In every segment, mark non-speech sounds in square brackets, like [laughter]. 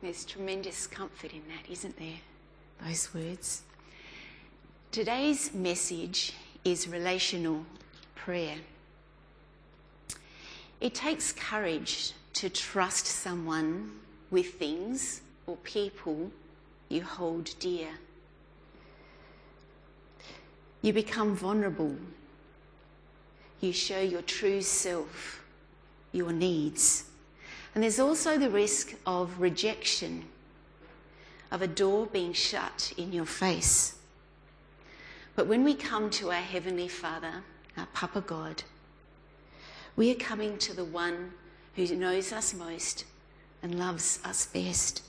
There's tremendous comfort in that, isn't there? Those words. Today's message is relational prayer. It takes courage to trust someone with things or people you hold dear. You become vulnerable. You show your true self, your needs. And there's also the risk of rejection, of a door being shut in your face. But when we come to our Heavenly Father, our Papa God, we are coming to the one who knows us most and loves us best.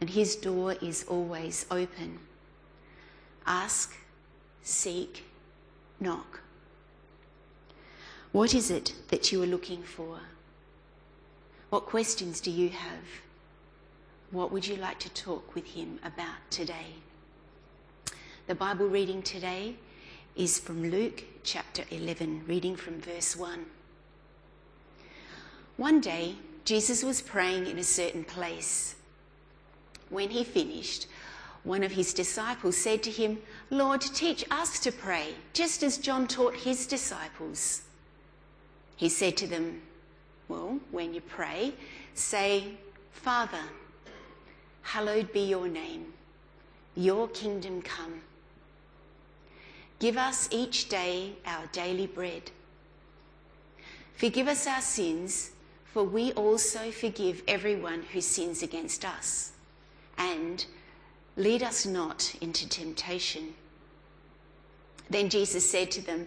And his door is always open. Ask, seek, knock. What is it that you are looking for? What questions do you have? What would you like to talk with him about today? The Bible reading today is from Luke chapter 11, reading from verse 1. One day, Jesus was praying in a certain place. When he finished, one of his disciples said to him, Lord, teach us to pray, just as John taught his disciples. He said to them, well, when you pray, say, Father, hallowed be your name, your kingdom come. Give us each day our daily bread. Forgive us our sins, for we also forgive everyone who sins against us. And lead us not into temptation. Then Jesus said to them,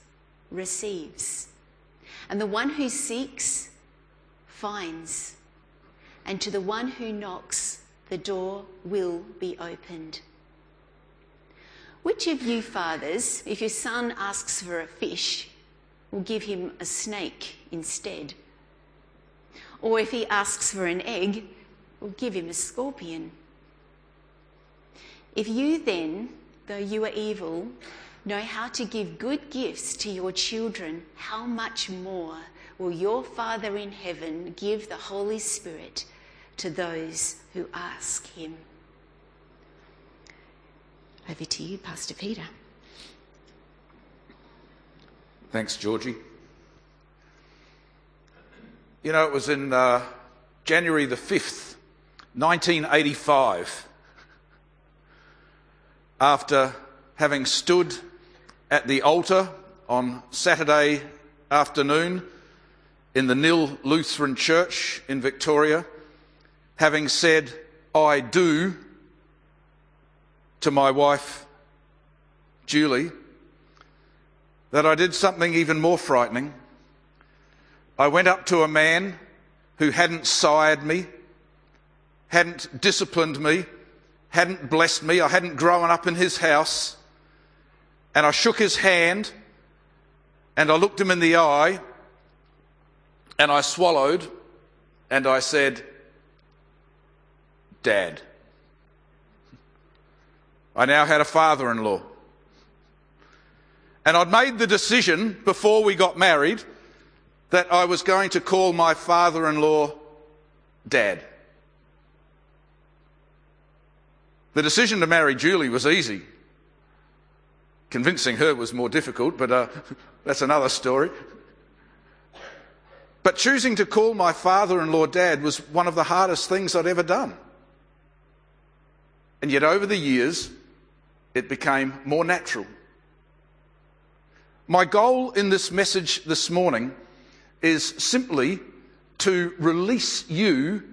receives. And the one who seeks finds. And to the one who knocks, the door will be opened. Which of you fathers, if your son asks for a fish, will give him a snake instead? Or if he asks for an egg, will give him a scorpion? If you then, though you are evil, know how to give good gifts to your children, how much more will your Father in heaven give the Holy Spirit to those who ask him? Over to you, Pastor Peter. Thanks, Georgie. You know, it was in uh, January the 5th, 1985, after having stood at the altar on Saturday afternoon in the Nhill Lutheran Church in Victoria, having said, I do to my wife, Julie, that I did something even more frightening. I went up to a man who hadn't sired me, hadn't disciplined me, hadn't blessed me, I hadn't grown up in his house and I shook his hand and I looked him in the eye and I swallowed and I said, Dad. I now had a father in law. And I'd made the decision before we got married that I was going to call my father in law Dad. The decision to marry Julie was easy. Convincing her was more difficult, but uh, [laughs] that's another story. But choosing to call my father in law dad was one of the hardest things I'd ever done. And yet, over the years, it became more natural. My goal in this message this morning is simply to release you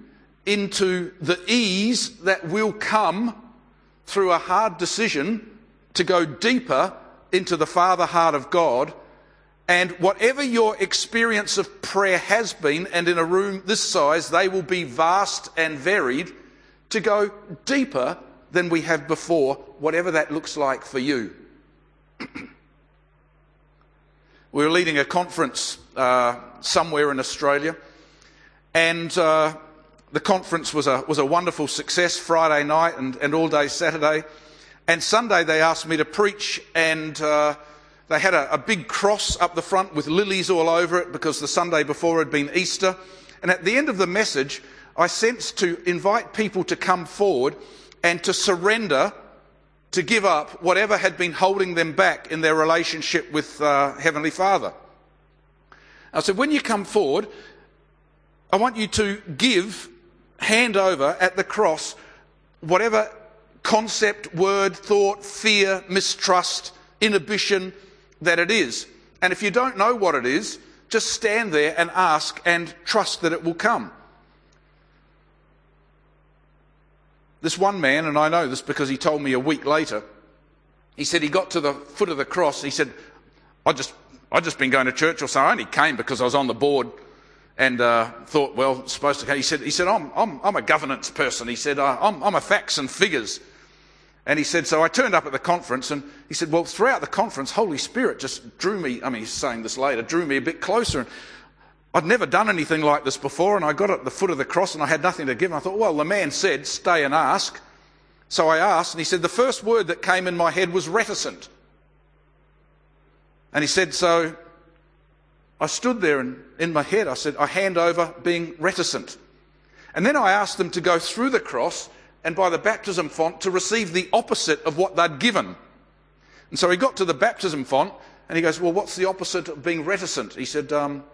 into the ease that will come through a hard decision to go deeper into the Father heart of God. And whatever your experience of prayer has been, and in a room this size, they will be vast and varied, to go deeper than we have before, whatever that looks like for you. [clears throat] we were leading a conference uh, somewhere in Australia, and uh, the conference was a, was a wonderful success Friday night and, and all day Saturday. And Sunday they asked me to preach, and uh, they had a, a big cross up the front with lilies all over it because the Sunday before had been Easter. And at the end of the message, I sensed to invite people to come forward and to surrender, to give up whatever had been holding them back in their relationship with uh, Heavenly Father. I said, when you come forward, I want you to give, hand over at the cross, whatever concept, word, thought, fear, mistrust, inhibition that it is. And if you don't know what it is, just stand there and ask and trust that it will come. This one man, and I know this because he told me a week later, he said he got to the foot of the cross. He said, I just, I just been going to church or so. I only came because I was on the board and uh, thought, well, supposed to. come. He said, he said, I'm, I'm, I'm a governance person. He said, I'm, I'm a facts and figures. And he said, so I turned up at the conference and he said, well, throughout the conference, Holy Spirit just drew me, I mean, he's saying this later, drew me a bit closer. And I'd never done anything like this before and I got at the foot of the cross and I had nothing to give. And I thought, well, the man said, stay and ask. So I asked and he said, the first word that came in my head was reticent. And he said, so I stood there and in my head I said, I hand over being reticent. And then I asked them to go through the cross and by the baptism font to receive the opposite of what they'd given. And so he got to the baptism font and he goes, Well, what's the opposite of being reticent? He said, um,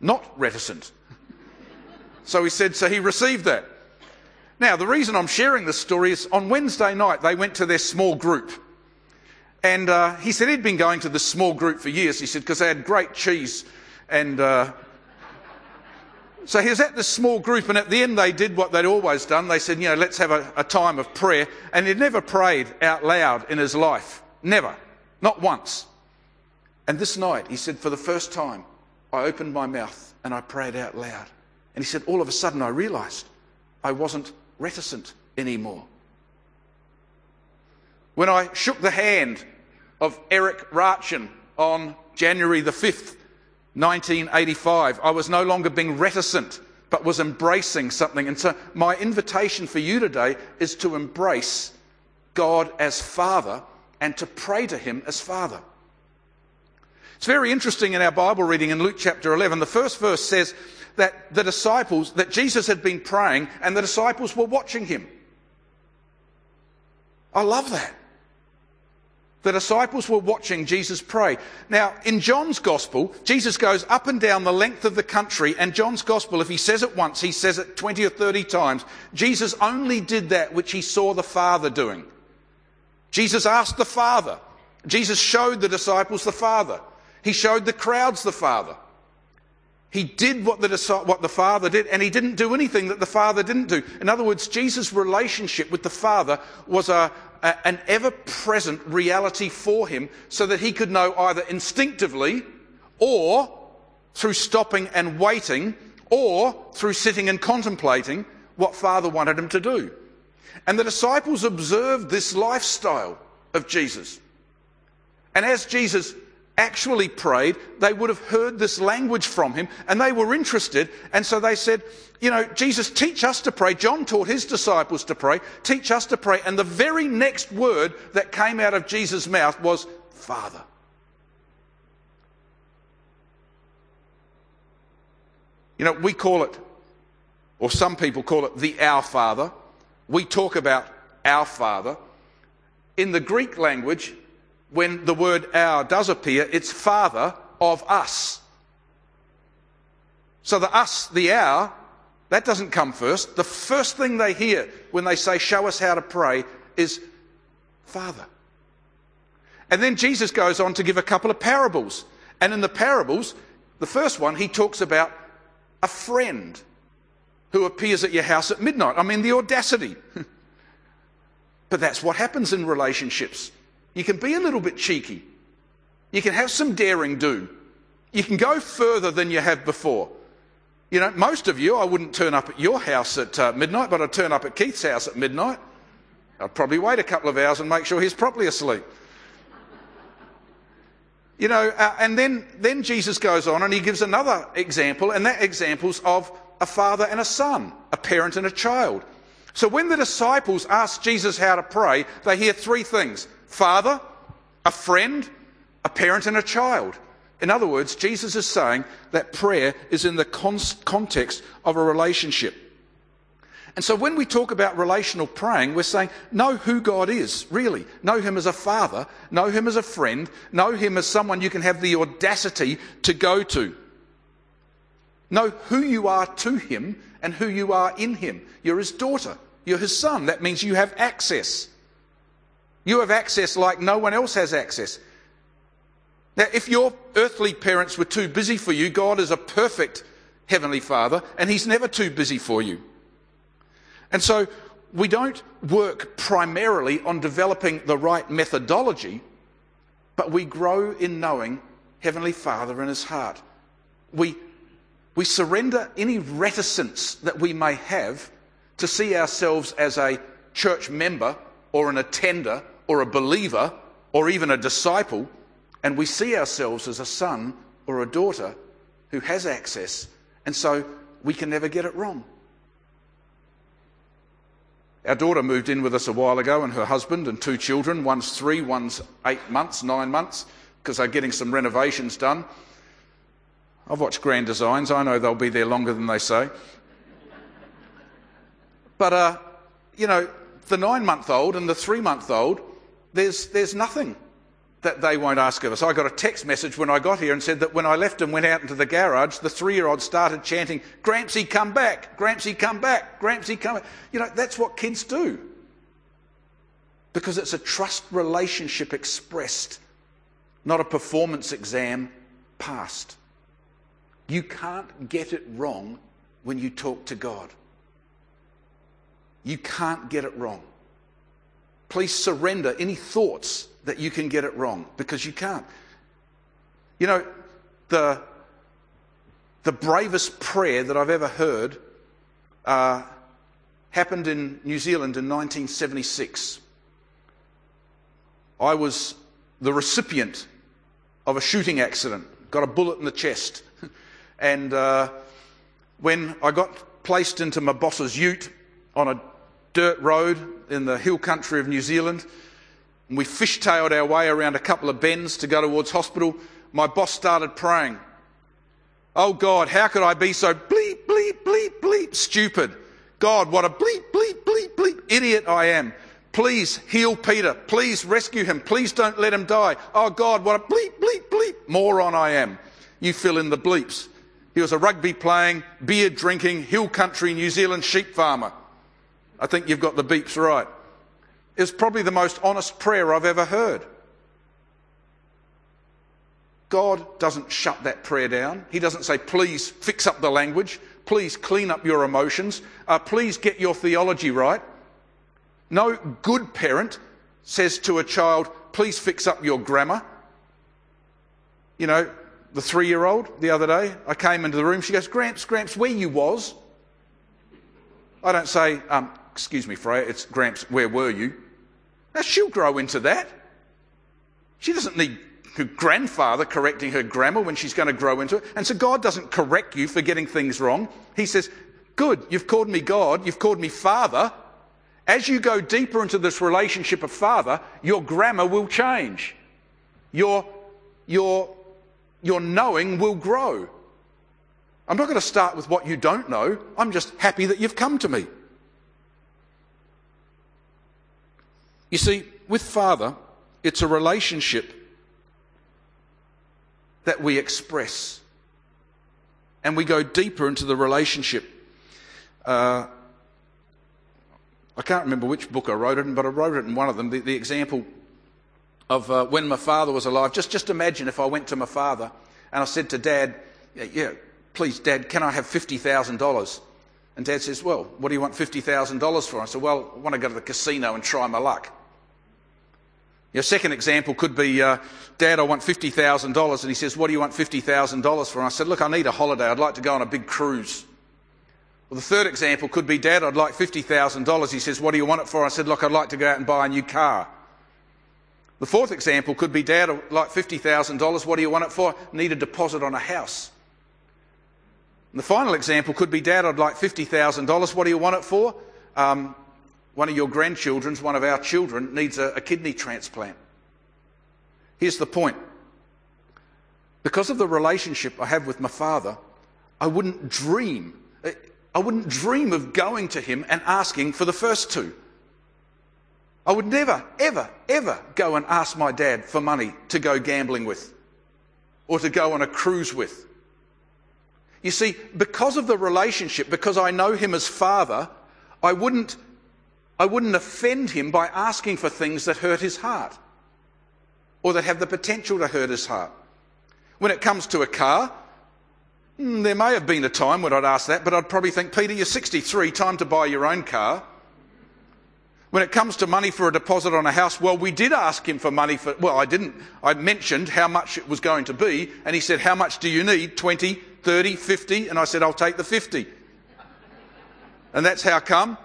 Not reticent. so he said, So he received that. Now, the reason I'm sharing this story is on Wednesday night they went to their small group. And uh, he said he'd been going to this small group for years. He said, because they had great cheese and uh, so he was at this small group, and at the end, they did what they'd always done. They said, You know, let's have a, a time of prayer. And he'd never prayed out loud in his life. Never. Not once. And this night, he said, For the first time, I opened my mouth and I prayed out loud. And he said, All of a sudden, I realized I wasn't reticent anymore. When I shook the hand of Eric Ratchin on January the 5th, 1985, I was no longer being reticent, but was embracing something. And so, my invitation for you today is to embrace God as Father and to pray to Him as Father. It's very interesting in our Bible reading in Luke chapter 11. The first verse says that the disciples, that Jesus had been praying and the disciples were watching Him. I love that. The disciples were watching Jesus pray. Now, in John's gospel, Jesus goes up and down the length of the country, and John's gospel, if he says it once, he says it 20 or 30 times. Jesus only did that which he saw the Father doing. Jesus asked the Father. Jesus showed the disciples the Father. He showed the crowds the Father. He did what the, what the Father did, and he didn't do anything that the Father didn't do. In other words, Jesus' relationship with the Father was a, an ever present reality for him so that he could know either instinctively or through stopping and waiting or through sitting and contemplating what Father wanted him to do. And the disciples observed this lifestyle of Jesus. And as Jesus actually prayed, they would have heard this language from him and they were interested. And so they said, You know, Jesus, teach us to pray. John taught his disciples to pray. Teach us to pray. And the very next word that came out of Jesus' mouth was, Father. You know, we call it, or some people call it the Our Father. We talk about our Father. In the Greek language, when the word our does appear, it's father of us. So the us, the our, That doesn't come first. The first thing they hear when they say, Show us how to pray, is Father. And then Jesus goes on to give a couple of parables. And in the parables, the first one, he talks about a friend who appears at your house at midnight. I mean, the audacity. [laughs] but that's what happens in relationships. You can be a little bit cheeky, you can have some daring do, you can go further than you have before. You know, most of you, I wouldn't turn up at your house at uh, midnight, but I'd turn up at Keith's house at midnight. I'd probably wait a couple of hours and make sure he's properly asleep. You know, uh, and then, then Jesus goes on and he gives another example, and that example's of a father and a son, a parent and a child. So when the disciples ask Jesus how to pray, they hear three things father, a friend, a parent, and a child. In other words, Jesus is saying that prayer is in the context of a relationship. And so when we talk about relational praying, we're saying know who God is, really. Know Him as a father, know Him as a friend, know Him as someone you can have the audacity to go to. Know who you are to Him and who you are in Him. You're His daughter, you're His son. That means you have access. You have access like no one else has access. Now, if your earthly parents were too busy for you, God is a perfect Heavenly Father, and He's never too busy for you. And so we don't work primarily on developing the right methodology, but we grow in knowing Heavenly Father in His heart. We, we surrender any reticence that we may have to see ourselves as a church member or an attender or a believer or even a disciple, and we see ourselves as a son or a daughter who has access, and so we can never get it wrong. Our daughter moved in with us a while ago, and her husband and two children. One's three, one's eight months, nine months, because they're getting some renovations done. I've watched Grand Designs. I know they'll be there longer than they say. But, uh, you know, the nine month old and the three month old, there's, there's nothing that they won't ask of us. I got a text message when I got here and said that when I left and went out into the garage, the three year old started chanting, Grampsy, come back! Grampsy, come back! Grampsy, come back! You know, that's what kids do. Because it's a trust relationship expressed, not a performance exam passed. You can't get it wrong when you talk to God. You can't get it wrong. Please surrender any thoughts that you can get it wrong because you can't. You know, the, the bravest prayer that I've ever heard uh, happened in New Zealand in 1976. I was the recipient of a shooting accident, got a bullet in the chest. [laughs] and uh, when I got placed into my boss's ute on a dirt road in the hill country of New Zealand, and we fishtailed our way around a couple of bends to go towards hospital. My boss started praying. Oh God, how could I be so bleep, bleep, bleep, bleep stupid? God, what a bleep, bleep, bleep, bleep idiot I am. Please heal Peter. Please rescue him. Please don't let him die. Oh God, what a bleep, bleep, bleep moron I am. You fill in the bleeps. He was a rugby playing, beer drinking, hill country New Zealand sheep farmer. I think you've got the beeps right is probably the most honest prayer I've ever heard. God doesn't shut that prayer down. He doesn't say, please fix up the language, please clean up your emotions, uh, please get your theology right. No good parent says to a child, please fix up your grammar. You know, the three year old the other day, I came into the room, she goes, Gramps, Gramps, where you was? I don't say, um, excuse me, Freya, it's Gramps, where were you? Now she'll grow into that. She doesn't need her grandfather correcting her grammar when she's going to grow into it. And so God doesn't correct you for getting things wrong. He says, Good, you've called me God, you've called me Father. As you go deeper into this relationship of Father, your grammar will change. Your, your, your knowing will grow. I'm not going to start with what you don't know. I'm just happy that you've come to me. You see, with Father, it's a relationship that we express. And we go deeper into the relationship. Uh, I can't remember which book I wrote it in, but I wrote it in one of them. The, the example of uh, when my father was alive. Just, just imagine if I went to my father and I said to Dad, yeah, yeah please, Dad, can I have $50,000? And Dad says, Well, what do you want $50,000 for? I said, Well, I want to go to the casino and try my luck. Your second example could be, uh, Dad, I want $50,000. And he says, What do you want $50,000 for? And I said, Look, I need a holiday. I'd like to go on a big cruise. Well, the third example could be, Dad, I'd like $50,000. He says, What do you want it for? I said, Look, I'd like to go out and buy a new car. The fourth example could be, Dad, I'd like $50,000. What do you want it for? Need a deposit on a house. And the final example could be, Dad, I'd like $50,000. What do you want it for? Um, one of your grandchildren's, one of our children, needs a, a kidney transplant. Here's the point. Because of the relationship I have with my father, I wouldn't dream, eh, I wouldn't dream of going to him and asking for the first two. I would never, ever, ever go and ask my dad for money to go gambling with or to go on a cruise with. You see, because of the relationship, because I know him as father, I wouldn't I wouldn't offend him by asking for things that hurt his heart or that have the potential to hurt his heart. When it comes to a car, hmm, there may have been a time when I'd ask that, but I'd probably think, Peter, you're 63, time to buy your own car. When it comes to money for a deposit on a house, well, we did ask him for money for, well, I didn't. I mentioned how much it was going to be, and he said, How much do you need? 20, 30, 50? And I said, I'll take the 50. And that's how come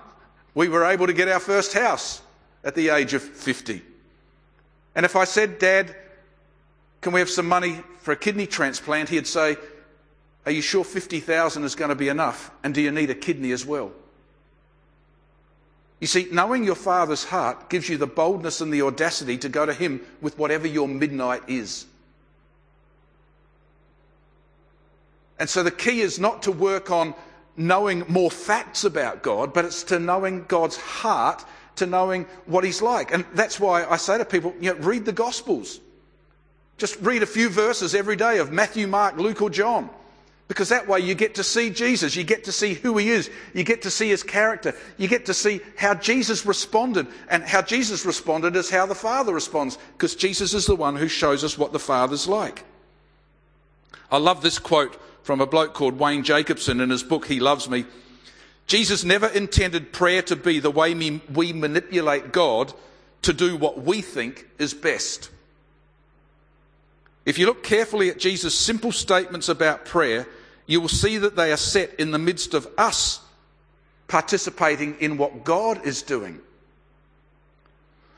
we were able to get our first house at the age of 50. And if I said, Dad, can we have some money for a kidney transplant? He'd say, Are you sure 50,000 is going to be enough? And do you need a kidney as well? You see, knowing your father's heart gives you the boldness and the audacity to go to him with whatever your midnight is. And so the key is not to work on knowing more facts about God, but it's to knowing God's heart, to knowing what He's like. And that's why I say to people, you know, read the Gospels. Just read a few verses every day of Matthew, Mark, Luke, or John. Because that way you get to see Jesus, you get to see who he is, you get to see his character, you get to see how Jesus responded. And how Jesus responded is how the Father responds, because Jesus is the one who shows us what the Father's like. I love this quote from a bloke called Wayne Jacobsen in his book, He Loves Me. Jesus never intended prayer to be the way we manipulate God to do what we think is best. If you look carefully at Jesus' simple statements about prayer, you will see that they are set in the midst of us participating in what God is doing.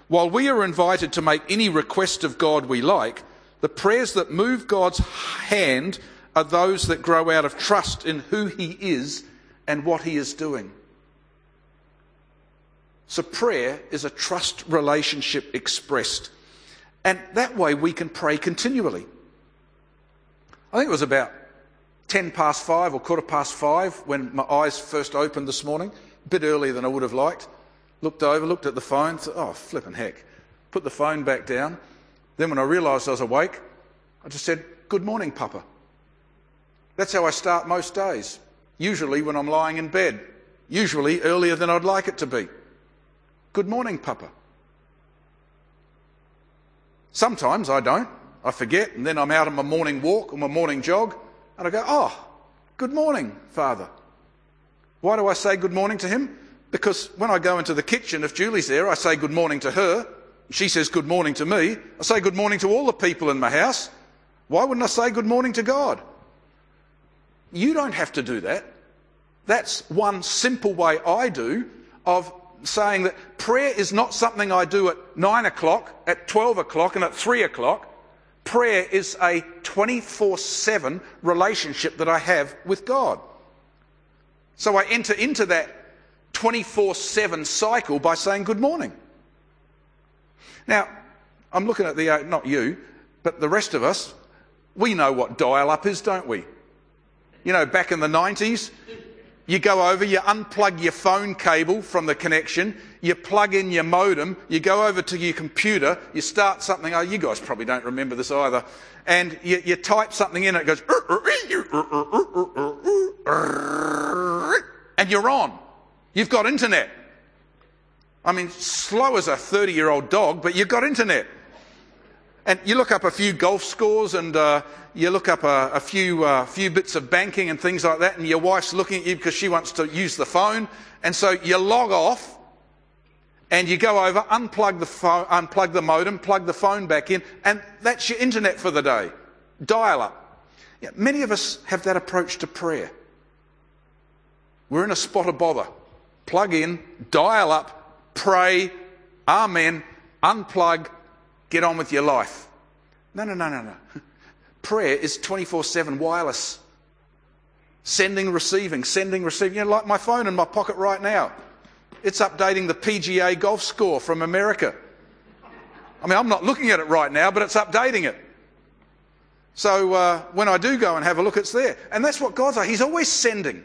While we are invited to make any request of God we like, the prayers that move God's hand are those that grow out of trust in who He is and what He is doing. So, prayer is a trust relationship expressed. And that way we can pray continually. I think it was about 10 past five or quarter past five when my eyes first opened this morning, a bit earlier than I would have liked. Looked over, looked at the phone, thought, oh, flipping heck. Put the phone back down. Then when I realised I was awake, I just said, Good morning, Papa. That's how I start most days. Usually when I'm lying in bed. Usually earlier than I'd like it to be. Good morning, Papa. Sometimes I don't. I forget, and then I'm out on my morning walk or my morning jog, and I go, Oh, good morning, Father. Why do I say good morning to him? Because when I go into the kitchen, if Julie's there, I say good morning to her. She says good morning to me. I say good morning to all the people in my house. Why wouldn't I say good morning to God? You don't have to do that. That's one simple way I do of saying that prayer is not something I do at nine o'clock, at 12 o'clock, and at three o'clock. Prayer is a 24 7 relationship that I have with God. So I enter into that 24 7 cycle by saying good morning. Now, I'm looking at the, uh, not you, but the rest of us, we know what dial up is, don't we? You know, back in the 90s, you go over, you unplug your phone cable from the connection, you plug in your modem, you go over to your computer, you start something. Oh, you guys probably don't remember this either. And you, you type something in, and it goes. and you're on. You've got internet. I mean, slow as a 30 year old dog, but you've got internet. And you look up a few golf scores and uh, you look up a, a few, uh, few bits of banking and things like that, and your wife's looking at you because she wants to use the phone. And so you log off and you go over, unplug the, unplug the modem, plug the phone back in, and that's your internet for the day. Dial up. Yeah, many of us have that approach to prayer. We're in a spot of bother. Plug in, dial up, pray, amen, unplug, get on with your life. No, no, no, no, no. [laughs] Prayer is 24 7 wireless. Sending, receiving, sending, receiving. You know, like my phone in my pocket right now. It's updating the PGA golf score from America. I mean, I'm not looking at it right now, but it's updating it. So uh, when I do go and have a look, it's there. And that's what God's like. He's always sending.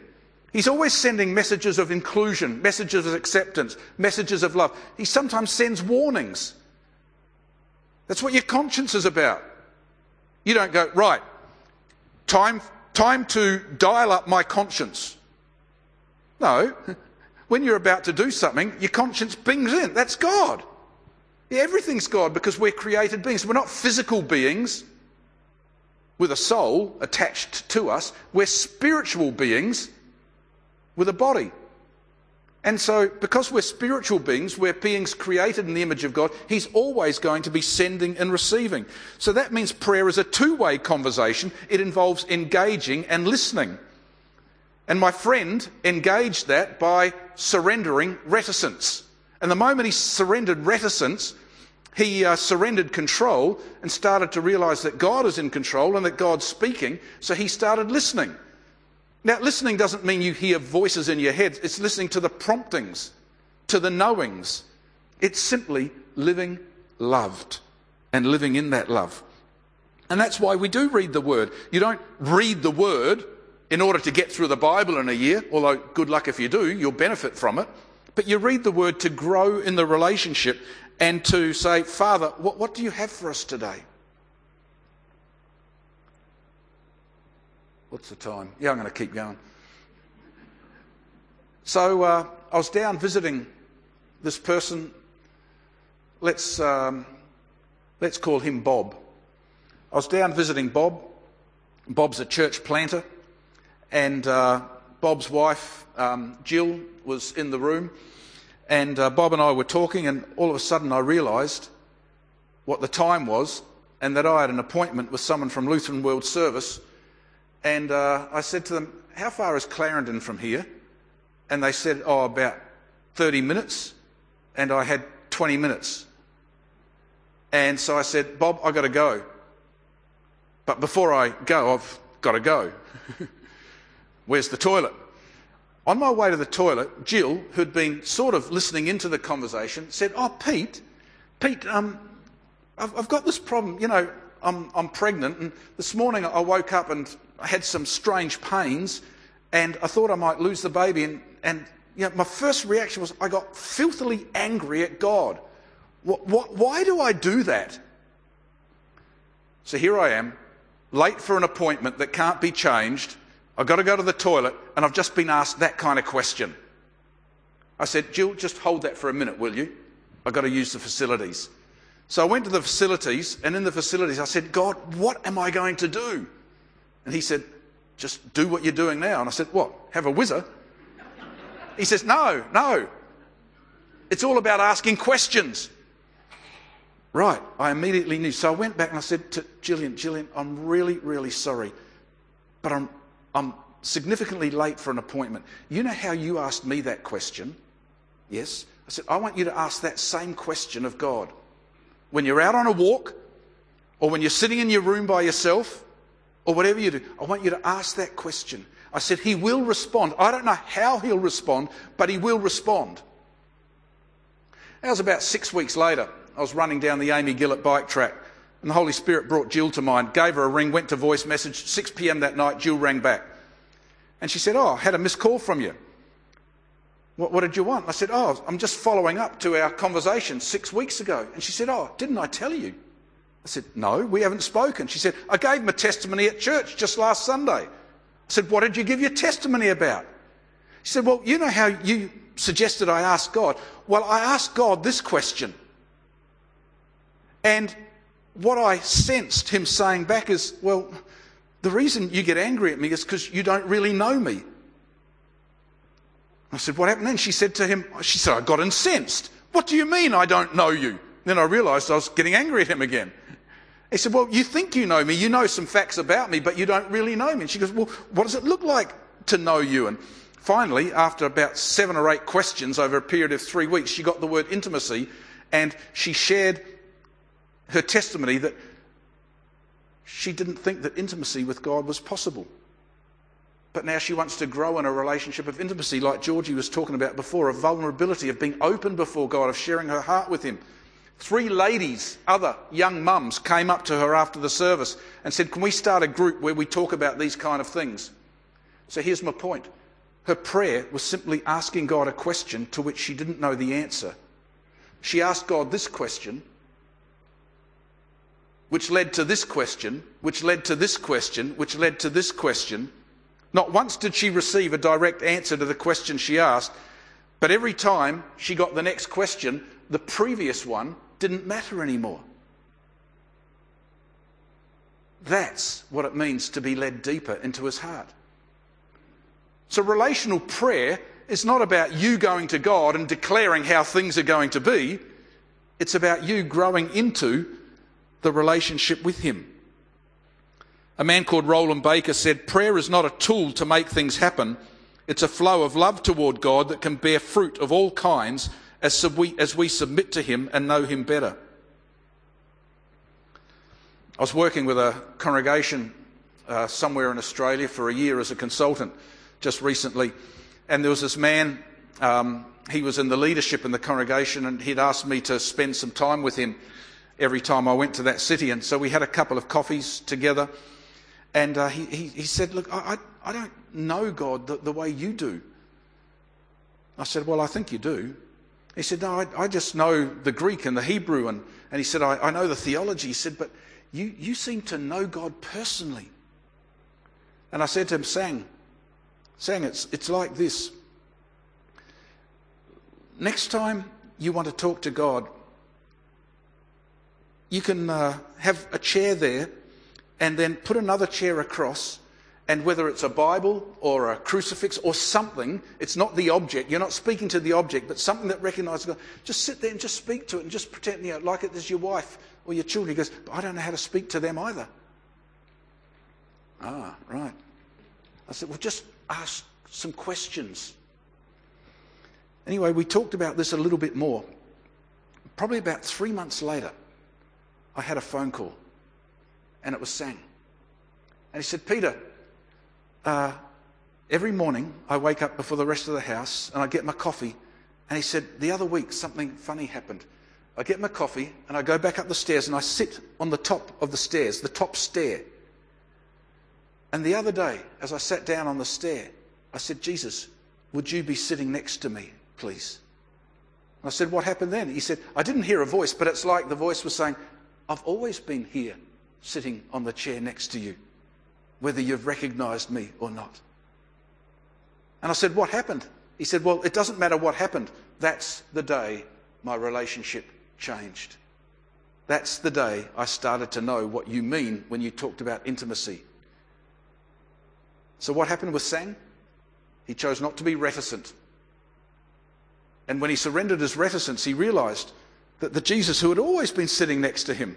He's always sending messages of inclusion, messages of acceptance, messages of love. He sometimes sends warnings. That's what your conscience is about. You don't go, right, time, time to dial up my conscience. No. [laughs] When you're about to do something, your conscience pings in. That's God. Yeah, everything's God because we're created beings. We're not physical beings with a soul attached to us. We're spiritual beings with a body. And so, because we're spiritual beings, we're beings created in the image of God, He's always going to be sending and receiving. So that means prayer is a two way conversation. It involves engaging and listening. And my friend engaged that by surrendering reticence. And the moment he surrendered reticence, he uh, surrendered control and started to realize that God is in control and that God's speaking. So he started listening. Now, listening doesn't mean you hear voices in your head, it's listening to the promptings, to the knowings. It's simply living loved and living in that love. And that's why we do read the Word. You don't read the Word in order to get through the Bible in a year, although good luck if you do, you'll benefit from it. But you read the Word to grow in the relationship and to say, Father, what, what do you have for us today? What's the time? Yeah, I'm going to keep going. So uh, I was down visiting this person. Let's, um, let's call him Bob. I was down visiting Bob. Bob's a church planter, and uh, Bob's wife, um, Jill, was in the room. And uh, Bob and I were talking, and all of a sudden I realised what the time was and that I had an appointment with someone from Lutheran World Service and uh, I said to them, How far is Clarendon from here? And they said, Oh, about 30 minutes. And I had 20 minutes. And so I said, Bob, I've got to go. But before I go, I've got to go. [laughs] Where's the toilet? On my way to the toilet, Jill, who'd been sort of listening into the conversation, said, Oh, Pete, Pete, um, I've, I've got this problem. You know, I'm, I'm pregnant, and this morning I woke up and I had some strange pains, and I thought I might lose the baby. And, and you know, my first reaction was I got filthily angry at God. What, what, why do I do that? So here I am, late for an appointment that can't be changed. I've got to go to the toilet, and I've just been asked that kind of question. I said, Jill, just hold that for a minute, will you? I've got to use the facilities. So I went to the facilities, and in the facilities, I said, God, what am I going to do? And he said, Just do what you're doing now. And I said, What? Have a whizzer? He says, No, no. It's all about asking questions. Right, I immediately knew. So I went back and I said to Gillian, Gillian, I'm really, really sorry, but I'm, I'm significantly late for an appointment. You know how you asked me that question? Yes. I said, I want you to ask that same question of God when you're out on a walk or when you're sitting in your room by yourself or whatever you do, I want you to ask that question. I said, He will respond. I don't know how He'll respond, but He will respond. That was about six weeks later. I was running down the Amy Gillett bike track, and the Holy Spirit brought Jill to mind, gave her a ring, went to voice message. 6 p.m. that night, Jill rang back. And she said, Oh, I had a missed call from you. What, what, did you want? I said, Oh, I'm just following up to our conversation six weeks ago. And she said, Oh, didn't I tell you? I said, No, we haven't spoken. She said, I gave him a testimony at church just last Sunday. I said, What did you give your testimony about? She said, Well, you know how you suggested I ask God? Well, I asked God this question. And what I sensed him saying back is, Well, the reason you get angry at me is because you don't really know me. I said, What happened then? She said to him, She said, I got incensed. What do you mean I don't know you? Then I realized I was getting angry at him again. He said, Well, you think you know me. You know some facts about me, but you don't really know me. And she goes, Well, what does it look like to know you? And finally, after about seven or eight questions over a period of three weeks, she got the word intimacy and she shared her testimony that she didn't think that intimacy with God was possible. But now she wants to grow in a relationship of intimacy, like Georgie was talking about before, of vulnerability, of being open before God, of sharing her heart with Him. Three ladies, other young mums, came up to her after the service and said, Can we start a group where we talk about these kind of things? So here's my point. Her prayer was simply asking God a question to which she didn't know the answer. She asked God this question, which led to this question, which led to this question, which led to this question. Not once did she receive a direct answer to the question she asked, but every time she got the next question, the previous one didn't matter anymore. That's what it means to be led deeper into his heart. So, relational prayer is not about you going to God and declaring how things are going to be, it's about you growing into the relationship with Him. A man called Rolland Baker said, Prayer is not a tool to make things happen, it's a flow of love toward God that can bear fruit of all kinds as we, as we submit to Him and know Him better. I was working with a congregation uh, somewhere in Australia for a year as a consultant just recently, and there was this man. Um, he was in the leadership in the congregation, and he'd asked me to spend some time with him every time I went to that city. And so we had a couple of coffees together. And uh, he, he, he, said, Look, I, I, don't know God the, the, way you do. I said, Well, I think you do. He said, No, I, I just know the Greek and the Hebrew. And, and he said, I, I know the theology. He said, But you, you seem to know God personally. And I said to him, Sang, Sang, it's, it's like this. Next time you want to talk to God, you can uh, have a chair there and then put another chair across. And whether it's a Bible or a crucifix or something, it's not the object. You're not speaking to the object, but something that recognizes God. Just sit there and just speak to it and just pretend, you know, like it is your wife or your children. He goes, I don't know how to speak to them either. Ah, right. I said, well, just ask some questions. Anyway, we talked about this a little bit more. Probably about three months later, I had a phone call, and it was Sang. And he said, Peter, uh, every morning I wake up before the rest of the house and I get my coffee. And he said, the other week something funny happened. I get my coffee and I go back up the stairs and I sit on the top of the stairs, the top stair. And the other day, as I sat down on the stair, I said, Jesus, would you be sitting next to me, please? I said, What happened then? He said, I didn't hear a voice, but it's like the voice was saying, I've always been here sitting on the chair next to you, whether you've recognized me or not. And I said, What happened? He said, Well, it doesn't matter what happened. That's the day my relationship changed. That's the day I started to know what you mean when you talked about intimacy. So, what happened with Sang? He chose not to be reticent. And when he surrendered his reticence, he realized that the Jesus who had always been sitting next to him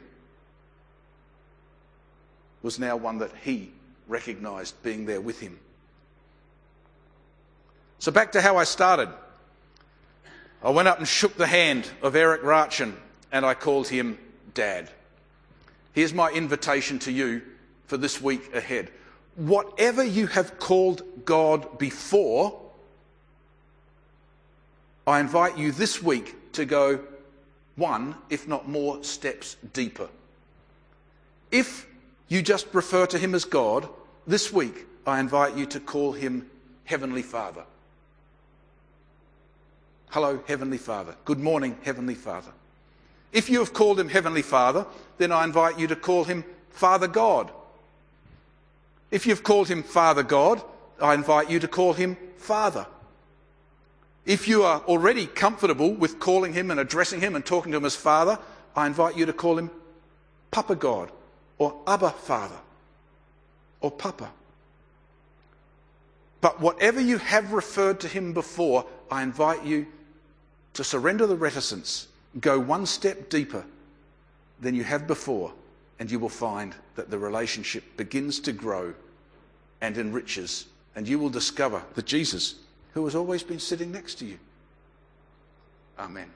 was now one that he recognized being there with him. So, back to how I started. I went up and shook the hand of Eric Ratchin and I called him Dad. Here's my invitation to you for this week ahead. Whatever you have called God before, I invite you this week to go one, if not more, steps deeper. If you just refer to him as God, this week I invite you to call him Heavenly Father. Hello, Heavenly Father. Good morning, Heavenly Father. If you have called him Heavenly Father, then I invite you to call him Father God. If you've called him Father God, I invite you to call him Father. If you are already comfortable with calling him and addressing him and talking to him as Father, I invite you to call him Papa God or Abba Father or Papa. But whatever you have referred to him before, I invite you to surrender the reticence, go one step deeper than you have before, and you will find that the relationship begins to grow and enriches, and you will discover that Jesus, who has always been sitting next to you. Amen.